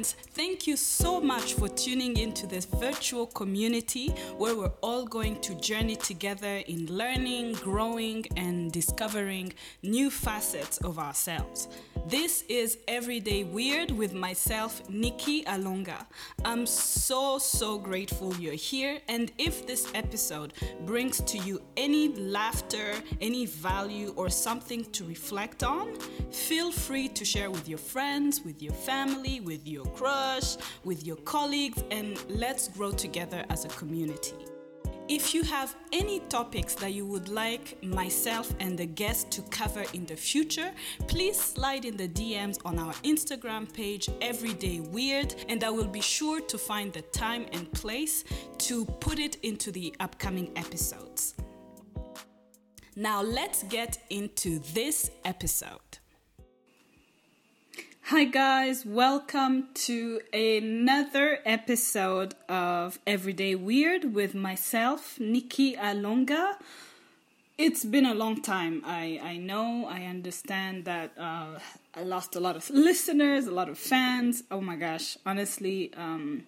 Humans. Thank you so much for tuning into this virtual community where we're all going to journey together in learning, growing, and discovering new facets of ourselves. This is Everyday Weird with myself, Nikki Alonga. I'm so, so grateful you're here. And if this episode brings to you any laughter, any value, or something to reflect on, feel free to share with your friends, with your family, with your crush, with your colleagues, and let's grow together as a community. If you have any topics that you would like myself and the guest to cover in the future, please slide in the DMs on our Instagram page, Everyday Weird, and I will be sure to find the time and place to put it into the upcoming episodes. Now, let's get into this episode. Hi, guys, welcome to another episode of Everyday Weird with myself, Nikki Alonga. It's been a long time. I, I know, I understand that uh, I lost a lot of listeners, a lot of fans. Oh my gosh, honestly, um,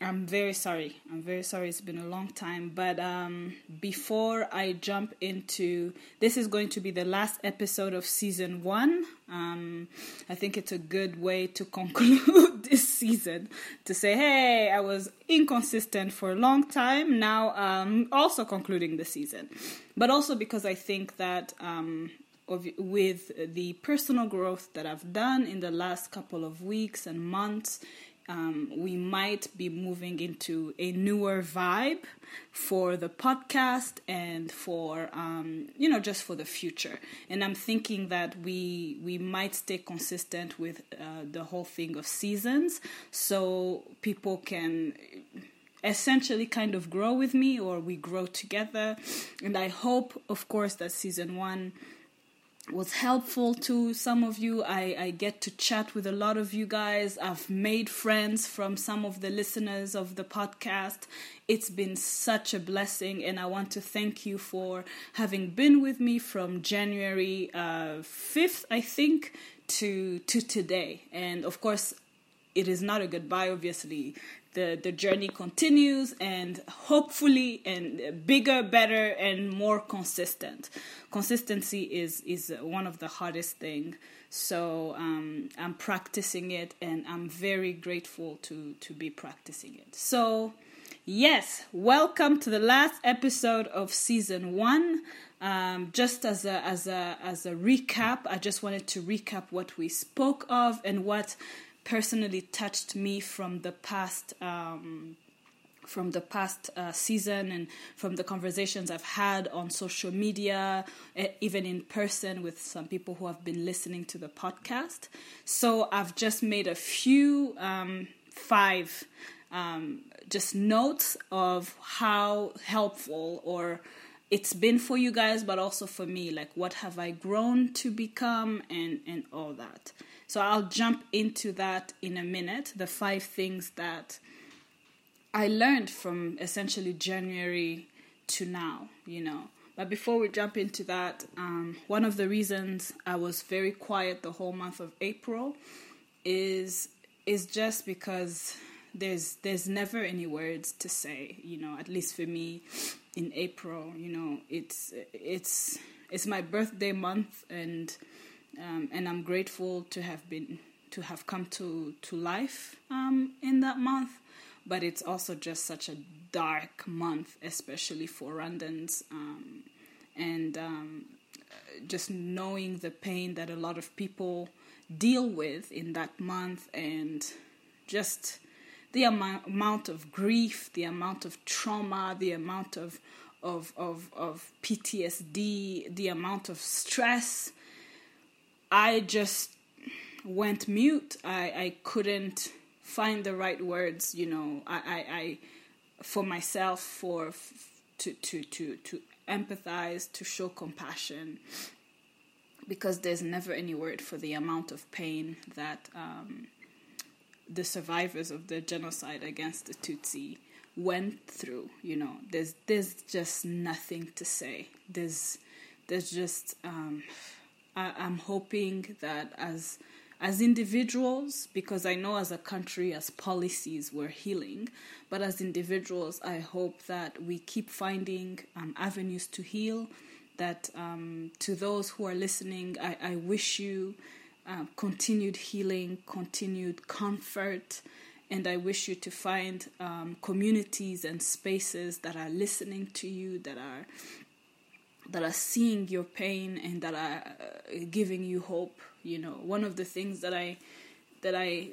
I'm very sorry. I'm very sorry. It's been a long time. But um, before I jump into this, is going to be the last episode of season one. Um, I think it's a good way to conclude this season to say, hey, I was inconsistent for a long time. Now, um, also concluding the season, but also because I think that. Um, of, with the personal growth that I've done in the last couple of weeks and months, um, we might be moving into a newer vibe for the podcast and for um, you know just for the future. And i'm thinking that we we might stay consistent with uh, the whole thing of seasons so people can essentially kind of grow with me or we grow together. And i hope of course that season one was helpful to some of you. I, I get to chat with a lot of you guys. I've made friends from some of the listeners of the podcast. It's been such a blessing, and I want to thank you for having been with me from January uh, 5th, I think, to, to today. And of course, it is not a goodbye, obviously the the journey continues and hopefully and bigger better and more consistent. Consistency is is one of the hardest thing. So um, i'm practicing it and i'm very grateful to to be practicing it. So yes welcome to the last episode of season one. Um, just as a as a as a recap i just wanted to recap what we spoke of and what personally touched me from the past um, from the past uh, season and from the conversations I've had on social media, even in person with some people who have been listening to the podcast. So I've just made a few, um, five, um, just notes of how helpful or it's been for you guys, but also for me. Like, what have I grown to become, and and all that. So I'll jump into that in a minute. The five things that I learned from essentially January to now, you know. But before we jump into that, um, one of the reasons I was very quiet the whole month of April is is just because there's there's never any words to say, you know. At least for me, in April, you know, it's it's it's my birthday month and um, and I'm grateful to have been to have come to to life um, in that month. But it's also just such a dark month, especially for Rwandans, um, and um, just knowing the pain that a lot of people deal with in that month, and just the amount, of grief, the amount of trauma, the amount of of, of, of PTSD, the amount of stress I just went mute. I, I couldn't find the right words, you know, I, I, I for myself, for to, to, to, to empathize, to show compassion, because there's never any word for the amount of pain that um, the survivors of the genocide against the Tutsi went through. You know, there's there's just nothing to say. There's there's just um, I, I'm hoping that as as individuals, because I know as a country, as policies, we're healing, but as individuals, I hope that we keep finding um, avenues to heal. That um, to those who are listening, I, I wish you uh, continued healing, continued comfort, and I wish you to find um, communities and spaces that are listening to you, that are that are seeing your pain and that are uh, giving you hope. You know, one of the things that I that I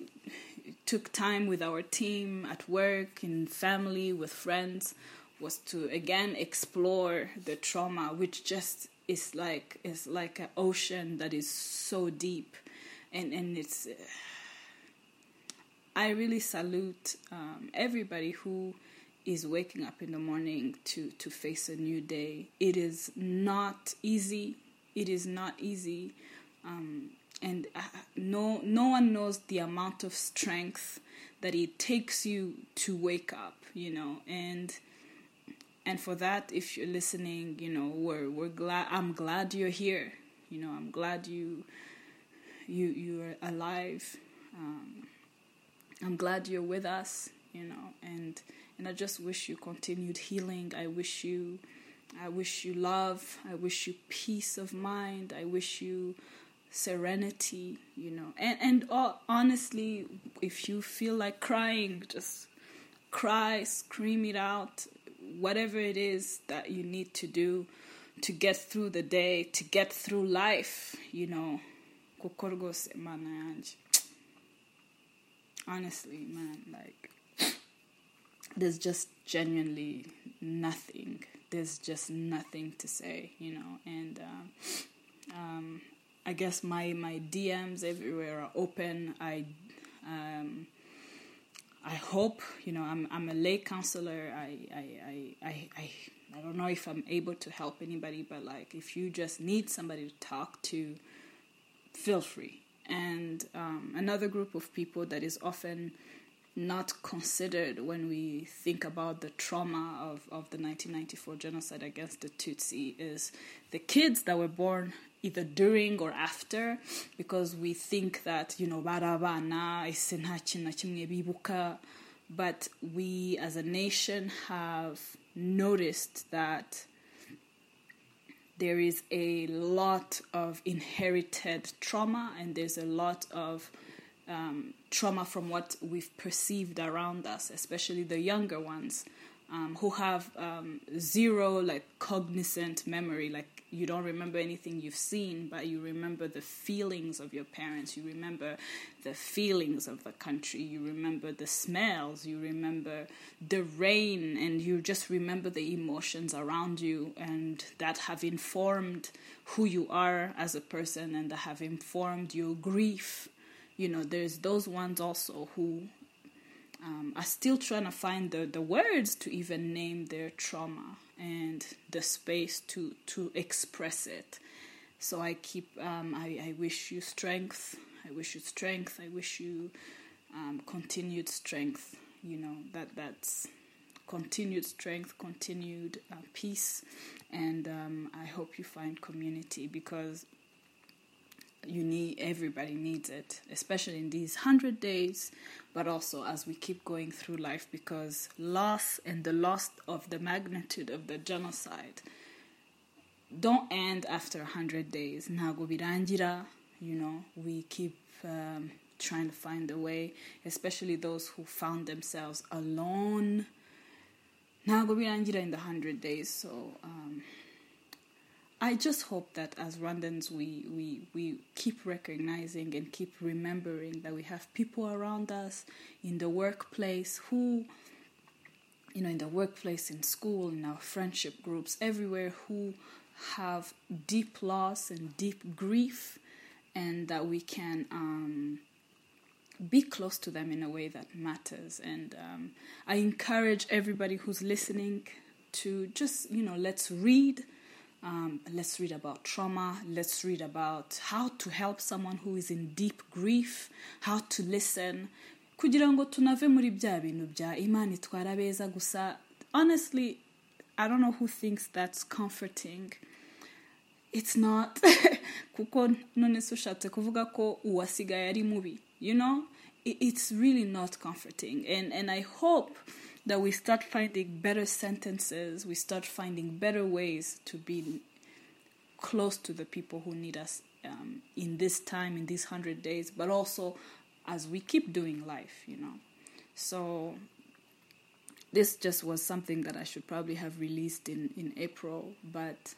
took time with our team at work, in family, with friends, was to again explore the trauma, which just is like is like an ocean that is so deep, and and it's. I really salute um, everybody who is waking up in the morning to to face a new day. It is not easy. It is not easy, um, and uh, no no one knows the amount of strength that it takes you to wake up. You know, and and for that, if you're listening, you know, we're we're glad. I'm glad you're here. You know, I'm glad you you you're alive. Um, I'm glad you're with us. You know, and and I just wish you continued healing. I wish you I wish you love. I wish you peace of mind. I wish you serenity, you know. And and uh, honestly, if you feel like crying, just cry, scream it out, whatever it is that you need to do to get through the day, to get through life, you know. Honestly, man, like there's just genuinely nothing. There's just nothing to say, you know. And uh, um, I guess my my DMs everywhere are open. I um, I hope you know I'm I'm a lay counselor. I, I I I I don't know if I'm able to help anybody, but like if you just need somebody to talk to, feel free. And um, another group of people that is often not considered when we think about the trauma of, of the 1994 genocide against the Tutsi is the kids that were born either during or after because we think that you know barabana but we as a nation have noticed that there is a lot of inherited trauma and there's a lot of um, trauma from what we've perceived around us, especially the younger ones um, who have um, zero like cognizant memory. Like you don't remember anything you've seen, but you remember the feelings of your parents. You remember the feelings of the country. You remember the smells. You remember the rain, and you just remember the emotions around you, and that have informed who you are as a person, and that have informed your grief you know there's those ones also who um, are still trying to find the, the words to even name their trauma and the space to to express it. So i keep um, I, I wish you strength. I wish you strength. I wish you um, continued strength. You know that that's continued strength continued uh, peace. And um, i hope you find community because you need everybody needs it especially in these 100 days but also as we keep going through life because loss and the loss of the magnitude of the genocide don't end after 100 days. Ntago birangira you know we keep um, trying to find a way especially those who found themselves alone. Ntago birangira in the 100 days so um, I just hope that as Rwandans, we, we, we keep recognizing and keep remembering that we have people around us in the workplace who, you know, in the workplace, in school, in our friendship groups, everywhere who have deep loss and deep grief and that we can um, be close to them in a way that matters. And um, I encourage everybody who's listening to just, you know, let's read. Um, let's read about trauma. Let's read about how to help someone who is in deep grief, how to listen. kugira ngo tunave muri bya bintu bya imana itwara abeza gusa. Honestly i don't know who thinks that's comforting. It's not. Kuko none se ushatse kuvuga ko uwasigaye ari mubi you know? It's really not comforting. And and i hope that we start finding better sentences we start finding better ways to be close to the people who need us um, in this time in these 100 days but also as we keep doing life you know so this just was something that I should probably have released in, in April, but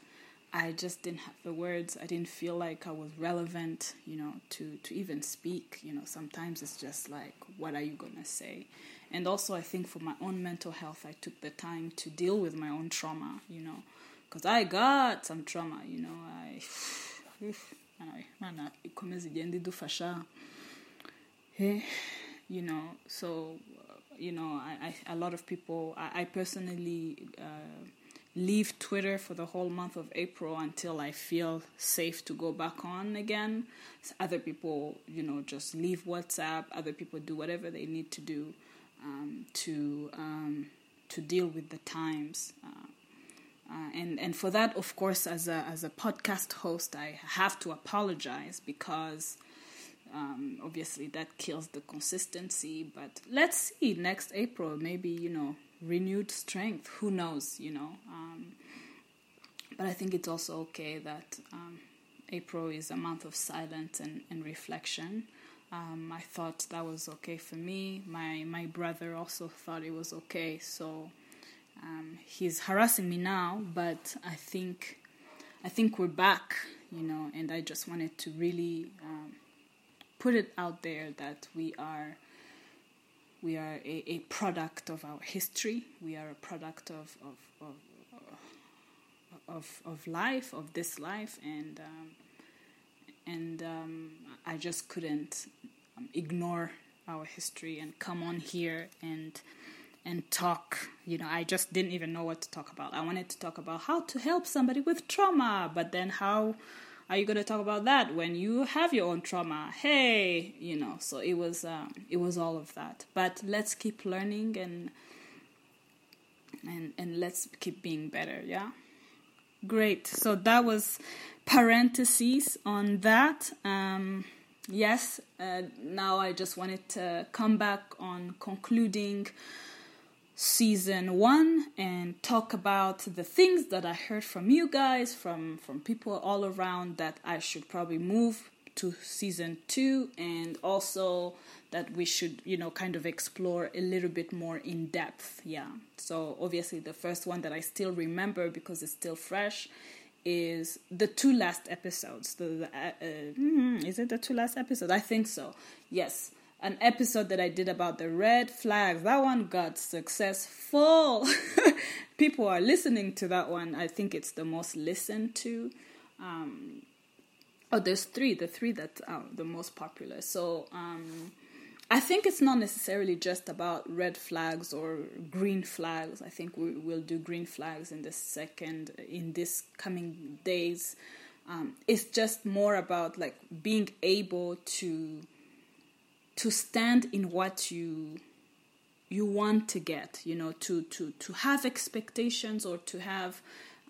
I just didn't have the words. I didn't feel like I was relevant, you know, to, to even speak. You know, sometimes it's just like, what are you going to say? And also, I think for my own mental health, I took the time to deal with my own trauma, you know, because I got some trauma, you know. I, Eh, you know so uh, you know I, I a lot of people i, I personally uh, leave twitter for the whole month of april until i feel safe to go back on again other people you know just leave whatsapp other people do whatever they need to do um, to um, to deal with the times uh, uh, and and for that, of course, as a as a podcast host, I have to apologize because um, obviously that kills the consistency. But let's see next April, maybe you know renewed strength. Who knows? You know. Um, but I think it's also okay that um, April is a month of silence and, and reflection. Um, I thought that was okay for me. My my brother also thought it was okay. So um, he's harassing me now, but I think I think we're back, you know. And I just wanted to really um, put it out there that we are we are a, a product of our history. We are a product of of of, of, of life, of this life, and um, and um, I just couldn't um, ignore our history and come on here and and talk. You know, I just didn't even know what to talk about. I wanted to talk about how to help somebody with trauma, but then how are you going to talk about that when you have your own trauma? Hey, you know. So it was um, it was all of that. But let's keep learning and and and let's keep being better. Yeah. Great. So that was parentheses on that. Um, yes. Uh, now I just wanted to come back on concluding season one and talk about the things that I heard from you guys, from from people all around that I should probably move to season two, and also that we should, you know, kind of explore a little bit more in depth. Yeah. So obviously, the first one that I still remember because it's still fresh is the two last episodes. The, uh, uh, mm, is it the two last episodes? I think so. Yes an episode that I did about the red flags. That one got successful. People are listening to that one. I think it's the most listened to. Um, oh, there's three. The three that are the most popular. So um, I think it's not necessarily just about red flags or green flags. I think we will do green flags in the second in this coming days. Um, it's just more about like being able to to stand in what you you want to get you know to to to have expectations or to have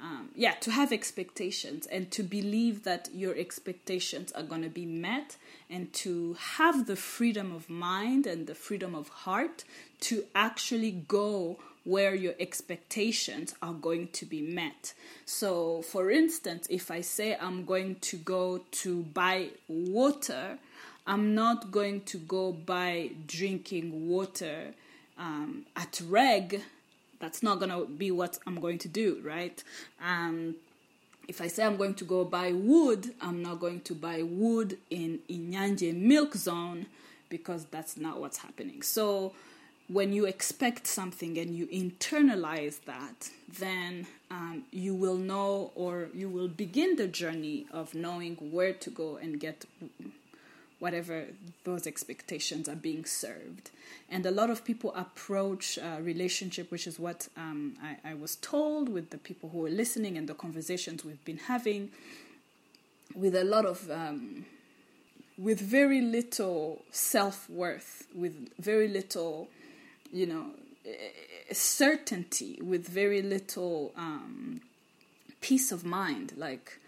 um, yeah to have expectations and to believe that your expectations are going to be met and to have the freedom of mind and the freedom of heart to actually go where your expectations are going to be met. So, for instance, if I say I'm going to go to buy water, I'm not going to go buy drinking water um, at reg. That's not gonna be what I'm going to do, right? Um, if I say I'm going to go buy wood, I'm not going to buy wood in Inyange Milk Zone because that's not what's happening. So when you expect something and you internalize that, then um, you will know or you will begin the journey of knowing where to go and get whatever those expectations are being served. And a lot of people approach uh, relationship, which is what um, I, I was told with the people who were listening and the conversations we've been having, with a lot of um, with very little self worth, with very little, you know, certainty, with very little um, peace of mind. Like,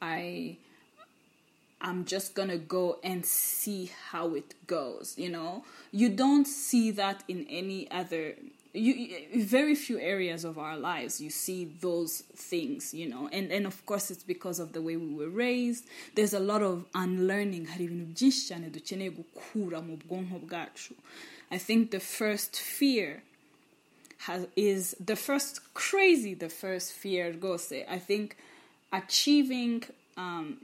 I, I'm just gonna go and see how it goes. You know, you don't see that in any other you very few areas of our lives you see those things you know? And and of course it's because of the way we were raised. There's a lot of unlearning. I think the first fear has, is the first crazy the first fear rwose. I think achieving um,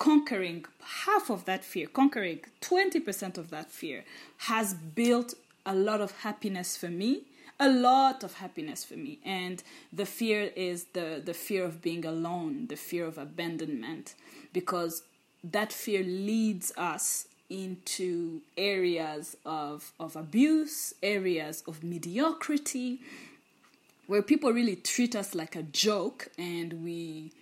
conquering half of that fear conquering 20% of that fear has built a lot of happiness for me a lot of happiness for me. And the fear is the the fear of being alone the fear of abandonment because that fear leads us into areas of of abuse areas of mediocrity where people really treat us like a joke and we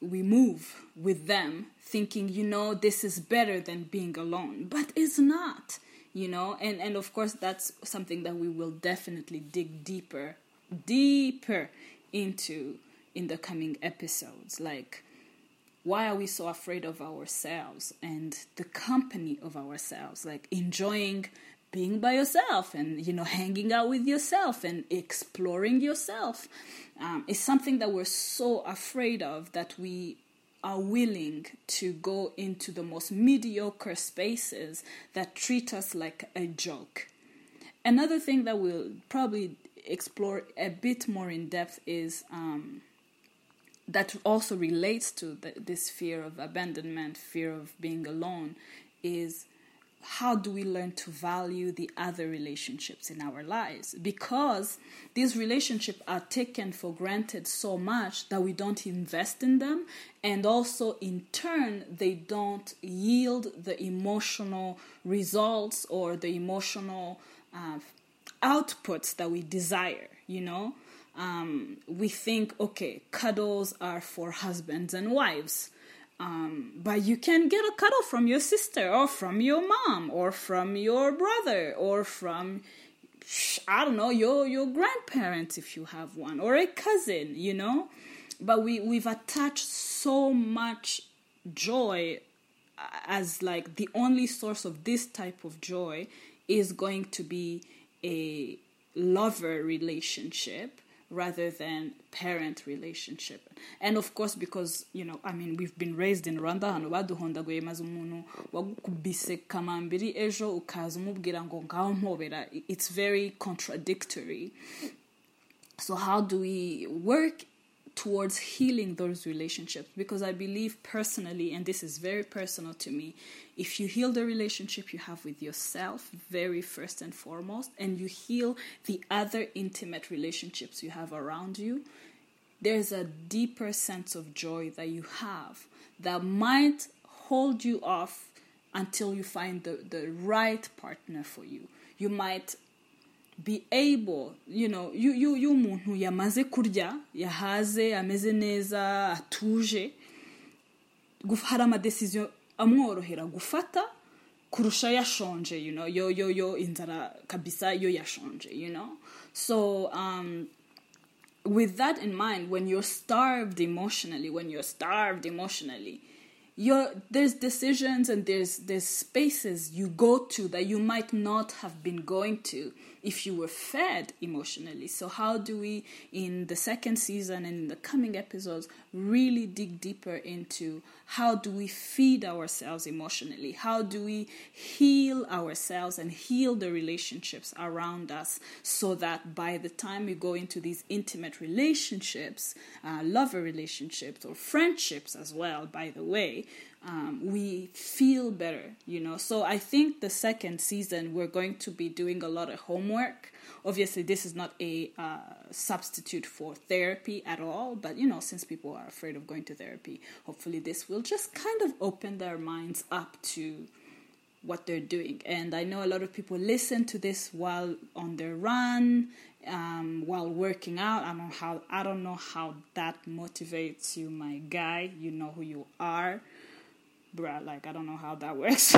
we move with them thinking you know this is better than being alone. But it's not you know? And and of course that's something that we will definitely dig deeper deeper into in the coming episodes. Like why are we so afraid of ourselves and the company of ourselves? Like enjoying being by yourself and you know hanging out with yourself and exploring yourself um, is something that we're so afraid of that we are willing to go into the most mediocre spaces that treat us like a joke. Another thing that we'll probably explore a bit more in depth is um, that also relates to the, this fear of abandonment, fear of being alone, is how do we learn to value the other relationships in our lives? Because these relationships are taken for granted so much that we don't invest in them, and also in turn, they don't yield the emotional results or the emotional uh, outputs that we desire, you know? Um, we think, okay, cuddles are for husbands and wives um, but you can get a cuddle from your sister or from your mom or from your brother or from I don't know your your grandparents if you have one or a cousin, you know. But we we've attached so much joy as like the only source of this type of joy is going to be a lover relationship rather than parent relationship. And of course because you know i mean we've been raised in rwanda hano baduhondaguye maze umuntu wagukubise kamambiri ejo ukaza umubwira ngo ngaho mpobera it's very contradictory. So how do we work towards healing those relationships because I believe personally, and this is very personal to me, if you heal the relationship you have with yourself, very first and foremost, and you heal the other intimate relationships you have around you, there's a deeper sense of joy that you have that might hold you off until you find the, the right partner for you. You might be able you know you umuntu yamaze kurya yahaze ameze neza atuje hari amadesiziyo amworohera gufata kurusha yashonje you know yo yo yo inzara kabisa yo yashonje you know? So um with that in mind when you're starved emotionally when you're starved emotionally you're, there's decisions and there's there's spaces you go to that you might not have been going to if you were fed emotionally. So how do we in the second season and in the coming episodes really dig deeper into how do we feed ourselves emotionally? How do we heal ourselves and heal the relationships around us so that by the time we go into these intimate relationships, uh, lover relationships or friendships as well, by the way, um, we feel better, you know. So I think the second season we're going to be doing a lot of homework. Obviously, this is not a uh, substitute for therapy at all, but you know, since people are afraid of going to therapy, hopefully this will just kind of open their minds up to what they're doing. And I know a lot of people listen to this while on their run, um, while working out. I don't how I don't know how that motivates you, my guy. You know who you are bruh, like I don't know how that works.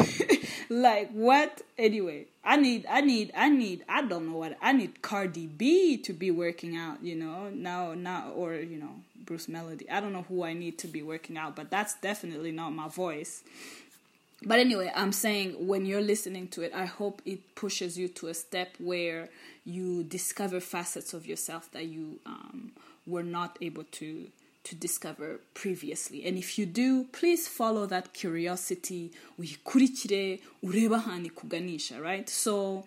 like what? Anyway, I need, I need, I need, I don't know what I need. Cardi B to be working out, you know. Now, now, or you know, Bruce Melodie. I don't know who I need to be working out, but that's definitely not my voice. But anyway, I'm saying when you're listening to it, I hope it pushes you to a step where you discover facets of yourself that you um, were not able to to discover previously. And if you do, please follow that curiosity, uyikurikire, ureba ahantu ikuganisha, right? So,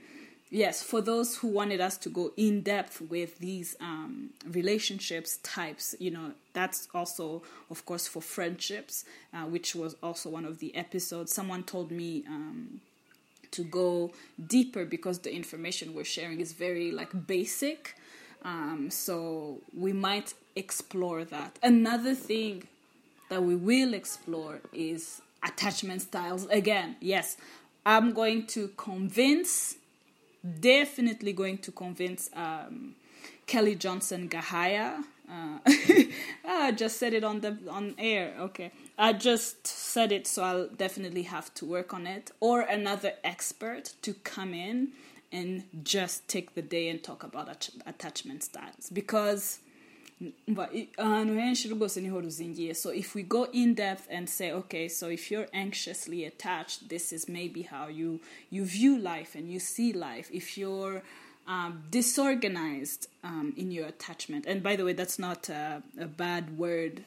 yes, for those who wanted us to go in depth with these um, relationships types, you know, that's also, of course, for friendships, uh, which was also one of the episodes. Someone told me um, to go deeper because the information we're sharing is very like basic. Um, so we might explore that. Another thing that we will explore is attachment styles. Again, yes, I'm going to convince, definitely going to convince um, Kelly Johnson Gahaya. Uh, I just said it on the on air. Okay, I just said it, so I'll definitely have to work on it. Or another expert to come in and just take the day and talk about attachment styles because ahantu henshi rwose niho ruzingiye so if we go in depth and say okay so if you're anxiously attached this is maybe how you you view life and you see life. If you're um, disorganized um, in your attachment. And by the way that's not a, a bad word.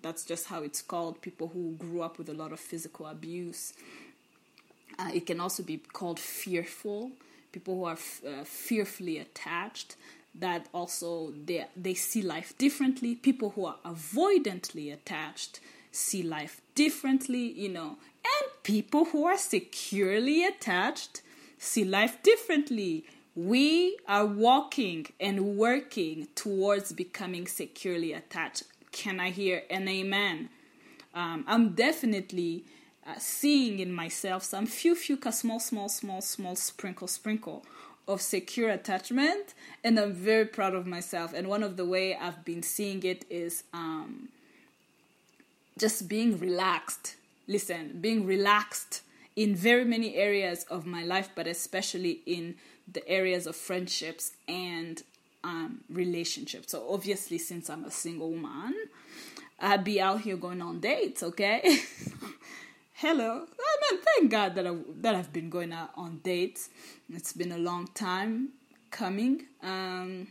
That's just how it's called. People who grew up with a lot of physical abuse. Uh, it can also be called fearful. People who are f- uh, fearfully attached that also they they see life differently. People who are avoidantly attached see life differently you know. And people who are securely attached see life differently. We are walking and working towards becoming securely attached. Can i hear an amen? Um, i'm definitely uh, seeing in myself some few few small small small small sprinkle sprinkle of secure attachment and i'm very proud of myself. And one of the way i've been seeing it is um, just being relaxed. Listen being relaxed in very many areas of my life but especially in the areas of friendships and um, relationships. So obviously since i'm a single woman i'd be out here going on dates okay? Hello. Thank God that I that I've been going out on dates. It's been a long time coming. Um,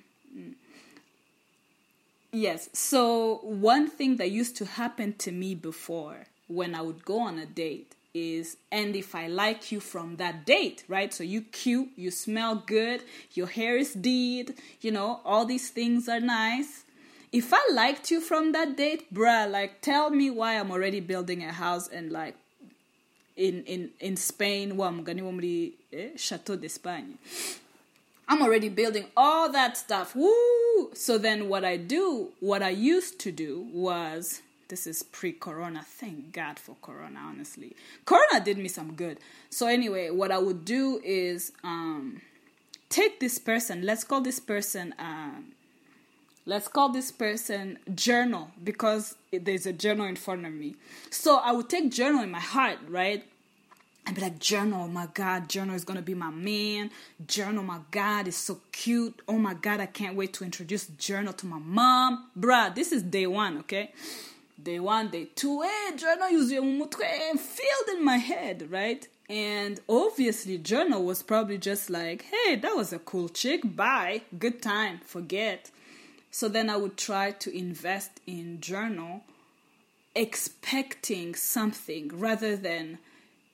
yes. So one thing that used to happen to me before when I would go on a date is and if I like you from that date, right? So you cute, you smell good, your hair is deed, you know, all these things are nice. If I liked you from that date, bruh, like tell me why I'm already building a house and like in in in Spain wa eh, Chateau d'Espagne. I'm already building all that stuff. Woo! So then what I do, what I used to do was this is pre-corona. Thank God for corona, honestly. Corona did me some good. So anyway, what I would do is um take this person, let's call this person um let's call this person journal because there's a journal in front of me. So I would take journal in my heart, right? I'd be like, Journal, oh my God, Journal is gonna be my man. Journal, my God, is so cute. Oh my God, I can't wait to introduce Journal to my mom. Bruh, this is day one, okay? Day one, day two, hey, Journal filled in my head, right? And obviously, Journal was probably just like, hey, that was a cool chick. Bye. Good time. Forget. So then I would try to invest in Journal expecting something rather than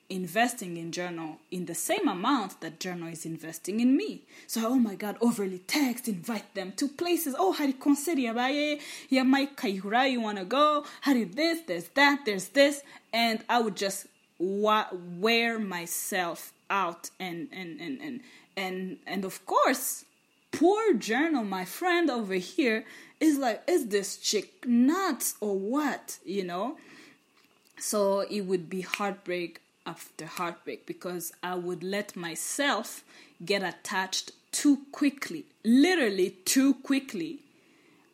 investing in journal in the same amount that journal is investing in me. So oh my god overly text invite them to places. Oh hari concert yabaye ya eh? mike kayihura you want to go? Hari this there's that there's this. And i would just wa- wear myself out and and and and and, and of course poor journal my friend over here is like is this chick nuts or what you know so it would be heartbreak after heartbreak because I would let myself get attached too quickly, literally too quickly,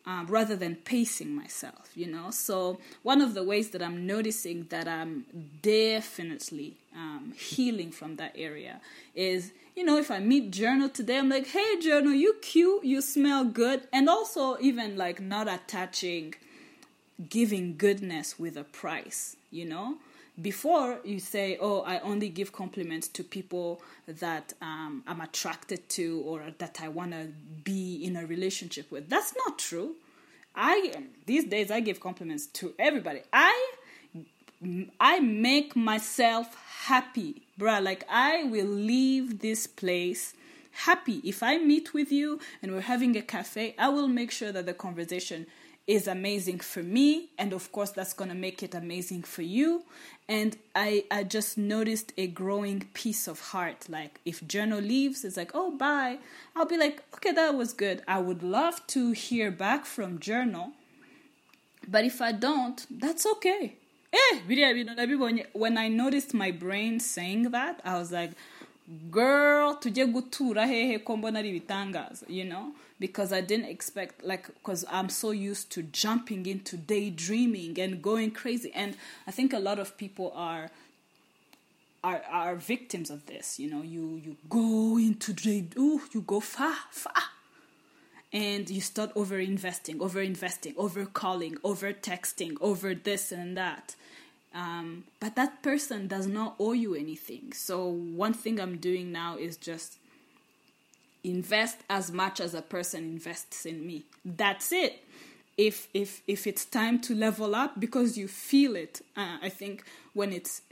uh, rather than pacing myself, you know. So, one of the ways that I'm noticing that I'm definitely um, healing from that area is, you know, if I meet Journal today, I'm like, hey, Journal, you cute, you smell good. And also, even like not attaching giving goodness with a price, you know? Before you say, oh, I only give compliments to people that um, I'm attracted to or that I want to be in a relationship with. That's not true. I these days I give compliments to everybody. I I make myself happy, bruh. Like I will leave this place happy. If I meet with you and we're having a cafe, I will make sure that the conversation is amazing for me and of course that's going to make it amazing for you. And i i just noticed a growing peace of heart. Like if journal leaves it's like oh bye. I'll be like okay that was good. I would love to hear back from journal but if i don't that's okay eh when i noticed my brain saying that i was like girl tujye gutura hehe ko mbona ari you know? Because i didn't expect like because i'm so used to jumping into daydreaming and going crazy. And i think a lot of people are are are victims of this you know? You you go into day ooh, you go far far and you start over investing over investing over calling over texting over this and that um, but that person does not owe you anything. So one thing I'm doing now is just invest as much as a person invests in me. That's it. If if if it's time to level up because you feel it, uh, I think when it's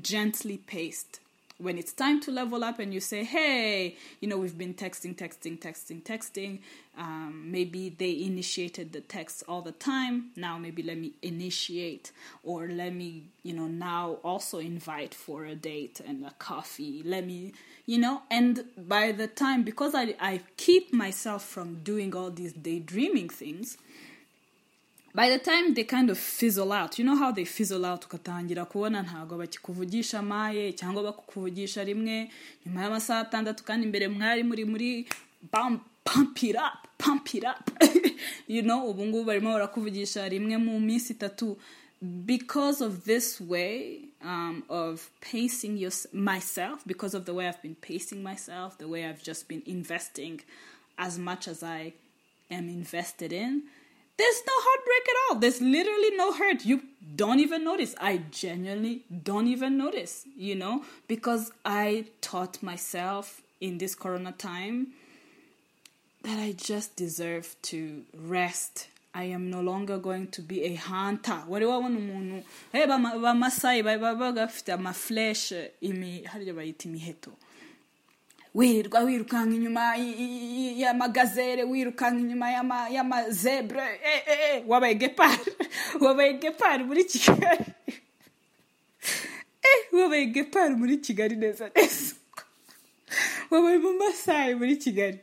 gently paced, when it's time to level up and you say, hey, you know, we've been texting, texting, texting, texting. Um, maybe they initiated the text all the time. Now maybe let me initiate, or let me, you know, now also invite for a date and a coffee. Let me, you know, and by the time, because I, I keep myself from doing all these daydreaming things, by the time they kind of fizzle out you know how they fizzle out ugatangira kubona ntabwo bakikuvugisha maye cyangwa bakukuvugisha rimwe nyuma y'amasaha atandatu kandi imbere mwari muri muri pump it up pump it up. You know ubu ngubu barimo barakuvugisha rimwe mu minsi itatu. Because of this way um, of pacing your, myself because of the way i've been pacing myself the way i've just been investing as much as i am invested in there's no heartbreak at all. There's literally no hurt. You don't even notice. I genuinely don't even notice, you know, because I taught myself in this corona time that I just deserve to rest. I am no longer going to be a hunter. Wirirwa wirukanka inyuma y'amagazere wirukanka inyuma y'amazebre. Eh, eh, eh, wabaye gepari wabaye gepari muri kigali. Wabaye gepari muri kigali neza neza. Wabaye mu masayi muri kigali.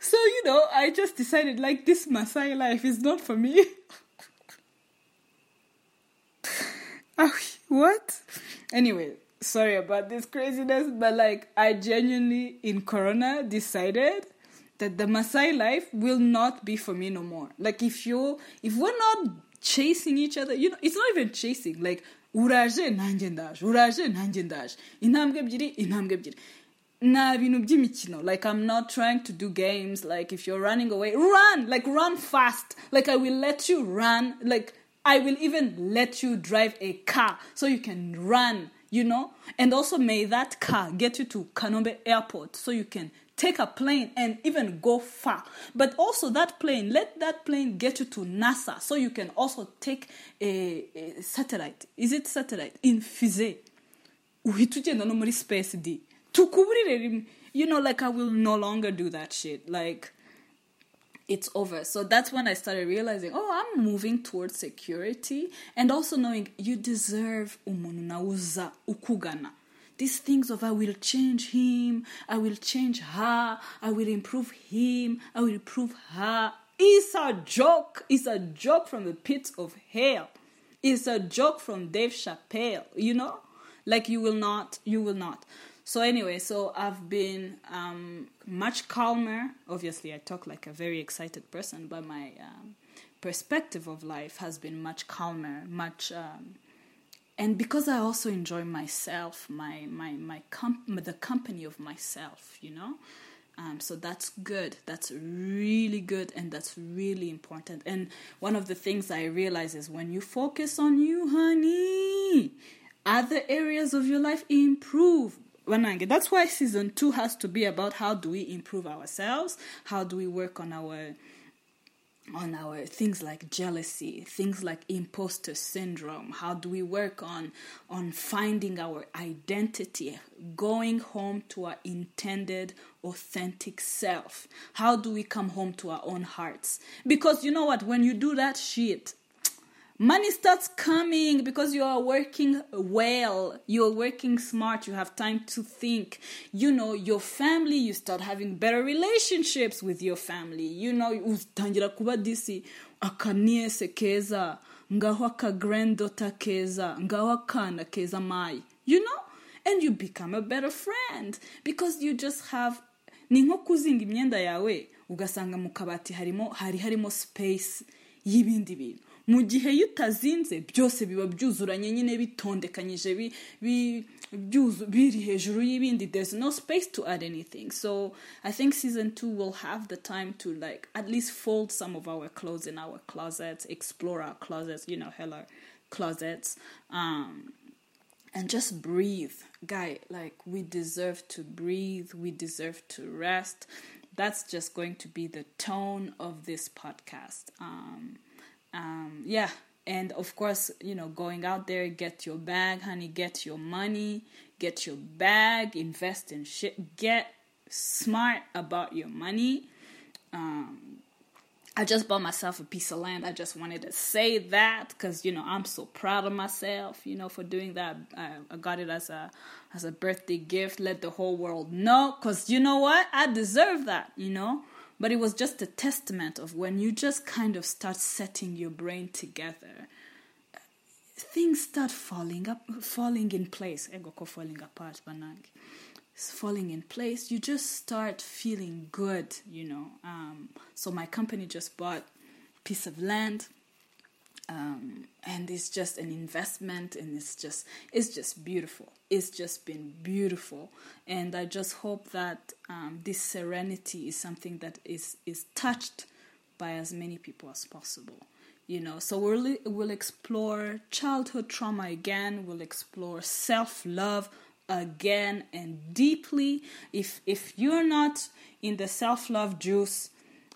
So you know i just decided like this masai life is not for me. What? Anyway sorry about this craziness, but like I genuinely in Corona decided that the Maasai life will not be for me no more. Like if you if we're not chasing each other, you know, it's not even chasing. Like uraje nanjye ndaje, uraje nanjye ndaje, intambwe ebyiri. Like I'm not trying to do games. Like if you're running away, run. Like run fast. Like I will let you run. Like I will even let you drive a car so you can run you know? And also may that car get you to kanombe airport so you can take a plane and even go far. But also that plane let that plane get you to nasa so you can also take a, a satellite. Is it satellite? In fusée uhita ugenda no muri space d. Tukuburire you know like i will no longer do that shit. Like it's over. So that's when I started realizing, oh, I'm moving towards security and also knowing you deserve umuntu nawe ukugana. These things of I will change him, I will change her, I will improve him, I will improve her. It's a joke. It's a joke from the pits of hell. It's a joke from Dave Chappelle, you know? Like you will not, you will not. So anyway, so I've been um, much calmer. Obviously, I talk like a very excited person, but my um, perspective of life has been much calmer, much, um, and because I also enjoy myself, my my my com- the company of myself, you know. Um, so that's good. That's really good, and that's really important. And one of the things I realize is when you focus on you, honey, other areas of your life improve Wanange. That's why season two has to be about how do we improve ourselves, how do we work on our on our things like jealousy things like imposter syndrome how do we work on on finding our identity going home to our intended authentic self. How do we come home to our own hearts? Because you know what? When you do that shit money starts coming because you are working well. You're working smart. You have time to think. You know your family you start having better relationships with your family. You know utangira kuba disi akaniese keza ngaho aka granddaughter keza ngaho akana keza mayi you know? And you become a better friend because you just have ni nko kuzinga imyenda yawe ugasanga mu kabati harimo hari harimo space y'ibindi bintu mu gihe iyo utazinze byose biba byuzuranye nyine bitondekanyije biri hejuru y'ibindi. There's no space to add anything. So i think season two will have the time to like at least fold some of our clothes in our closets explore our closets you know hella closets um and just breathe. Guy like we deserve to breathe. We deserve to rest. That's just going to be the tone of this podcast. Um um, yeah and of course you know going out there get your bag honey get your money get your bag invest in shit get smart about your money. Um, i just bought myself a piece of land. I just wanted to say that because you know i'm so proud of myself you know for doing that. I, I got it as a as a birthday gift. Let the whole world know because you know what? I deserve that you know but it was just a testament of when you just kind of start setting your brain together, things start falling up, falling in place. Ego falling apart, banang. It's falling in place. You just start feeling good, you know. Um, so my company just bought piece of land um, and it's just an investment and it's just it's just beautiful. It's just been beautiful. And i just hope that um, this serenity is something that is is touched by as many people as possible you know? So we'll we'll explore childhood trauma again. We'll explore self-love again and deeply. If if you're not in the self-love juice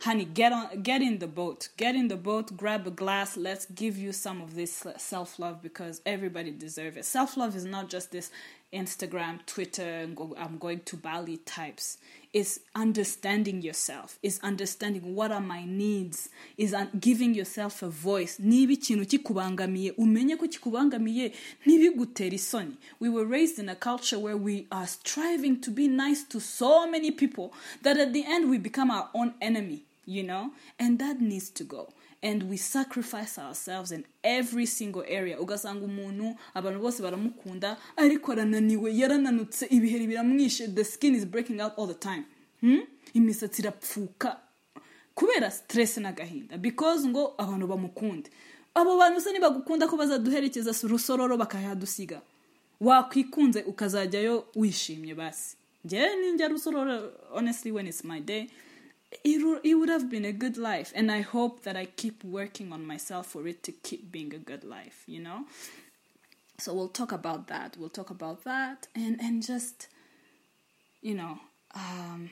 honey get on get in the boat. Get in the boat grab a glass. Let's give you some of this self-love because everybody deserves it. Self-love is not just this instagram twitter i'm going to bali types. Is understanding yourself. Is understanding what are my needs. Is giving yourself a voice. Niba ikintu kikubangamiye? Umenye ko kikubangamiye? Ntibigutere isoni? We were raised in a culture where we are striving to be nice to so many people that at the end we become our own enemy you know? And that needs to go. And we sacrifice ourselves in every single area. Ugasanga umuntu abantu bose baramukunda ariko arananiwe yarananutse ibiheri biramwishe the skin is breaking out all the time. Hmm? imisatsi irapfuka. Kubera stress n'agahinda. Because ngo abantu bamukunde. Abo bantu se nibagukunda ko bazaduherekeza urusororo bakayadusiga. Wakwikunze ukazajyayo wishimye basi. Njyewe ninjya rusororo honestly when it's my day it, it would have been a good life and i hope that i keep working on myself for it to keep being a good life you know so we'll talk about that we'll talk about that and and just you know um,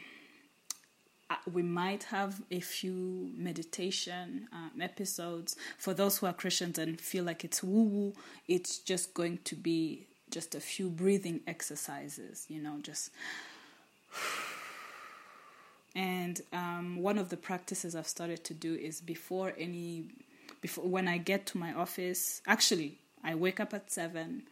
we might have a few meditation um, episodes for those who are christians and feel like it's woo woo it's just going to be just a few breathing exercises, you know, just. And um, one of the practices I've started to do is before any, before when I get to my office. Actually, I wake up at seven.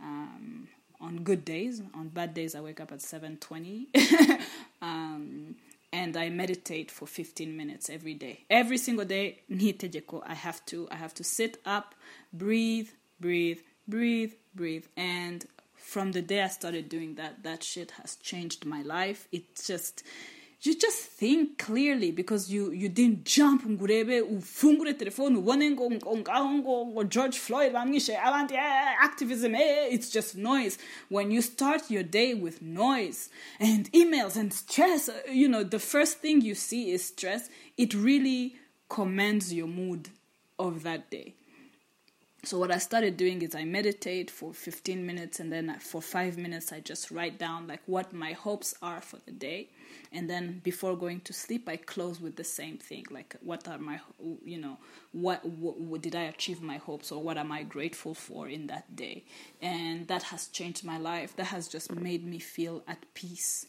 Um, on good days, on bad days, I wake up at seven twenty. um, and I meditate for 15 minutes every day. Every single day, nihitegeko, I have to I have to sit up, breathe, breathe, breathe, breathe. And from the day I started doing that, that shit has changed my life. It's just you just think clearly because you you didn't jump ngurebe ufungure telefone ubone ngo ngo ngaho ngo ngo George Floyd bamwishe abandi eh, activism eh, it's just noise. When you start your day with noise and emails and stress uh, you know the first thing you see is stress. It really commands your mood of that day so what I started doing is I meditate for 15 minutes and then for 5 minutes I just write down like what my hopes are for the day. And then before going to sleep I close with the same thing like what are my you know what, what, what did I achieve my hopes or what am I grateful for in that day? And that has changed my life. That has just made me feel at peace.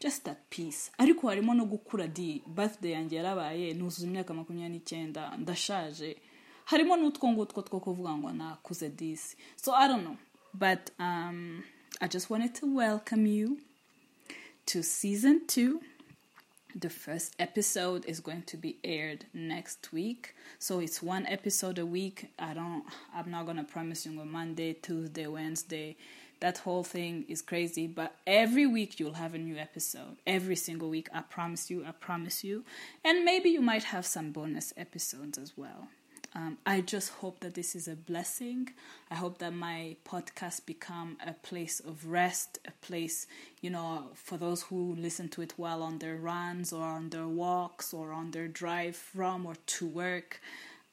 Just at peace. Ariko harimo no gukura di? Birthday yanjye yarabaye nuzuza imyaka makumyabiri n'icyenda. Ndashaje harimo n'utwo ngutwo two kuvuga ngo nakuze disi so i don't know. But um, i just wanted to welcome you to season two. The first episode is going to be aired next week. So it's one episode a week. I don't i'm not gonna promise you on monday tuesday wednesday. That whole thing is crazy. But every week you'll have a new episode. Every single week i promise you i promise you. And maybe you might have some bonus episodes as well um, I just hope that this is a blessing. I hope that my podcast become a place of rest, a place, you know, for those who listen to it while on their runs or on their walks or on their drive from or to work.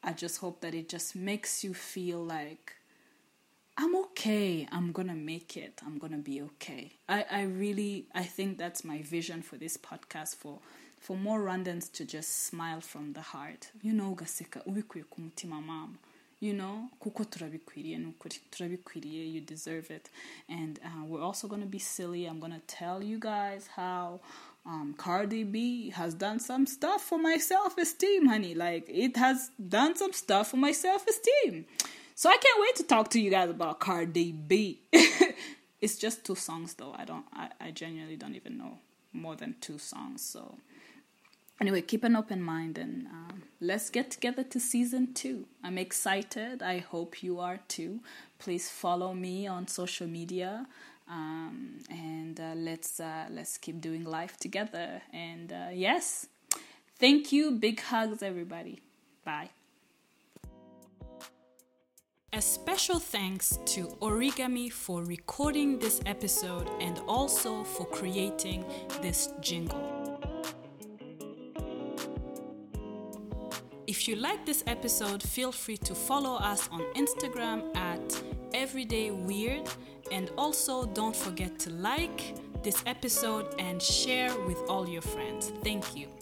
I just hope that it just makes you feel like I'm okay. I'm gonna make it. I'm gonna be okay. I, I really I think that's my vision for this podcast for for more Rwandans to just smile from the heart. You know, ugaseka ubikuye ku mutima mama. You know, kuko turabikwiriye nukuri turabikwiriye. You deserve it. And uh, we're also gonna be silly. I'm gonna tell you guys how um, Cardi B has done some stuff for my self esteem, honey. Like it has done some stuff for my self esteem. So I can't wait to talk to you guys about Cardi B. it's just two songs though. I don't. I, I genuinely don't even know more than two songs. So anyway, keep an open mind and um, let's get together to season two. I'm excited. I hope you are too. Please follow me on social media. Um, and uh, let's uh, let's keep doing life together. And uh, yes, thank you. Big hugs, everybody. Bye. A special thanks to Origami for recording this episode and also for creating this jingle. If you like this episode, feel free to follow us on Instagram at Everyday Weird and also don't forget to like this episode and share with all your friends. Thank you.